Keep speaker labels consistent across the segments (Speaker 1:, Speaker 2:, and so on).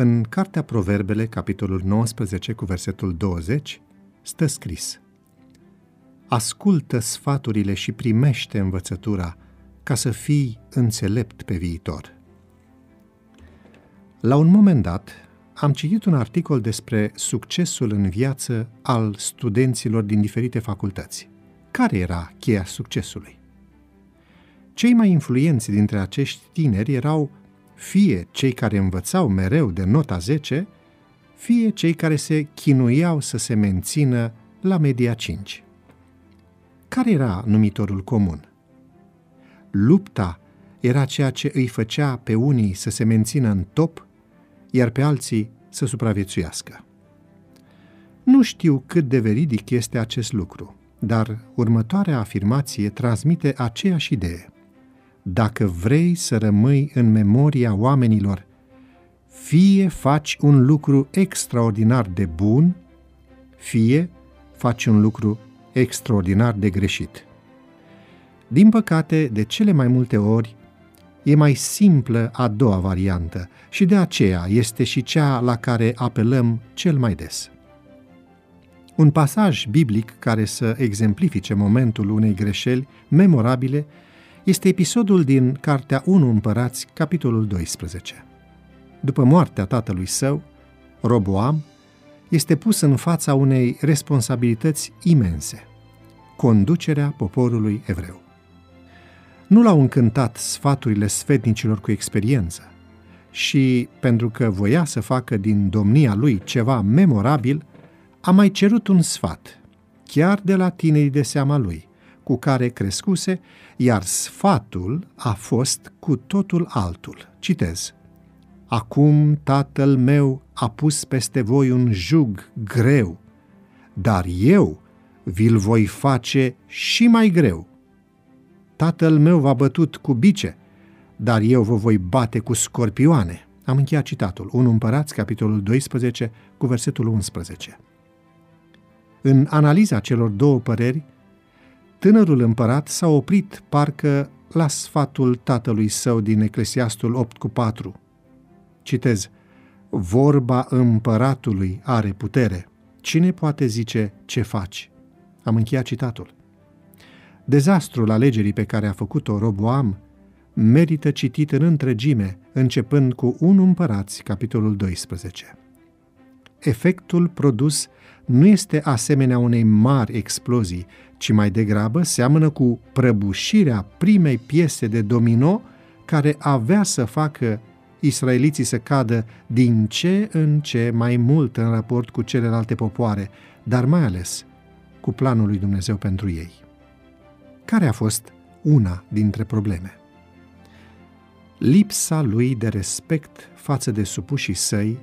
Speaker 1: În Cartea Proverbele, capitolul 19, cu versetul 20, stă scris Ascultă sfaturile și primește învățătura ca să fii înțelept pe viitor. La un moment dat, am citit un articol despre succesul în viață al studenților din diferite facultăți. Care era cheia succesului? Cei mai influenți dintre acești tineri erau fie cei care învățau mereu de nota 10, fie cei care se chinuiau să se mențină la media 5. Care era numitorul comun? Lupta era ceea ce îi făcea pe unii să se mențină în top, iar pe alții să supraviețuiască. Nu știu cât de veridic este acest lucru, dar următoarea afirmație transmite aceeași idee – dacă vrei să rămâi în memoria oamenilor, fie faci un lucru extraordinar de bun, fie faci un lucru extraordinar de greșit. Din păcate, de cele mai multe ori, e mai simplă a doua variantă și de aceea este și cea la care apelăm cel mai des. Un pasaj biblic care să exemplifice momentul unei greșeli memorabile este episodul din Cartea 1 Împărați, capitolul 12. După moartea tatălui său, Roboam este pus în fața unei responsabilități imense, conducerea poporului evreu. Nu l-au încântat sfaturile sfetnicilor cu experiență și, pentru că voia să facă din domnia lui ceva memorabil, a mai cerut un sfat, chiar de la tinerii de seama lui, cu care crescuse, iar sfatul a fost cu totul altul. Citez. Acum tatăl meu a pus peste voi un jug greu, dar eu vi-l voi face și mai greu. Tatăl meu v-a bătut cu bice, dar eu vă voi bate cu scorpioane. Am încheiat citatul. 1 Împărați, capitolul 12, cu versetul 11. În analiza celor două păreri, Tânărul împărat s-a oprit parcă la sfatul tatălui său din Eclesiastul 8 cu 4. Citez, Vorba împăratului are putere. Cine poate zice ce faci? Am încheiat citatul. Dezastrul alegerii pe care a făcut-o Roboam merită citit în întregime, începând cu 1 împărați, capitolul 12. Efectul produs nu este asemenea unei mari explozii, ci mai degrabă seamănă cu prăbușirea primei piese de domino care avea să facă israeliții să cadă din ce în ce mai mult în raport cu celelalte popoare, dar mai ales cu planul lui Dumnezeu pentru ei. Care a fost una dintre probleme? Lipsa lui de respect față de supușii săi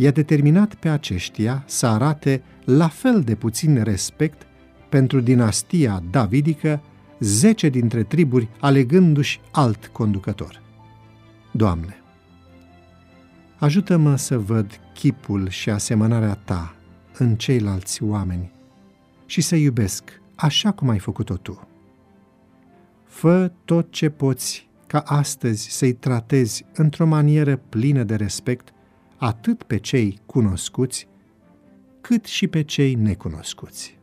Speaker 1: i-a determinat pe aceștia să arate la fel de puțin respect pentru dinastia davidică, zece dintre triburi alegându-și alt conducător. Doamne, ajută-mă să văd chipul și asemănarea Ta în ceilalți oameni și să iubesc așa cum ai făcut-o Tu. Fă tot ce poți ca astăzi să-i tratezi într-o manieră plină de respect atât pe cei cunoscuți, cât și pe cei necunoscuți.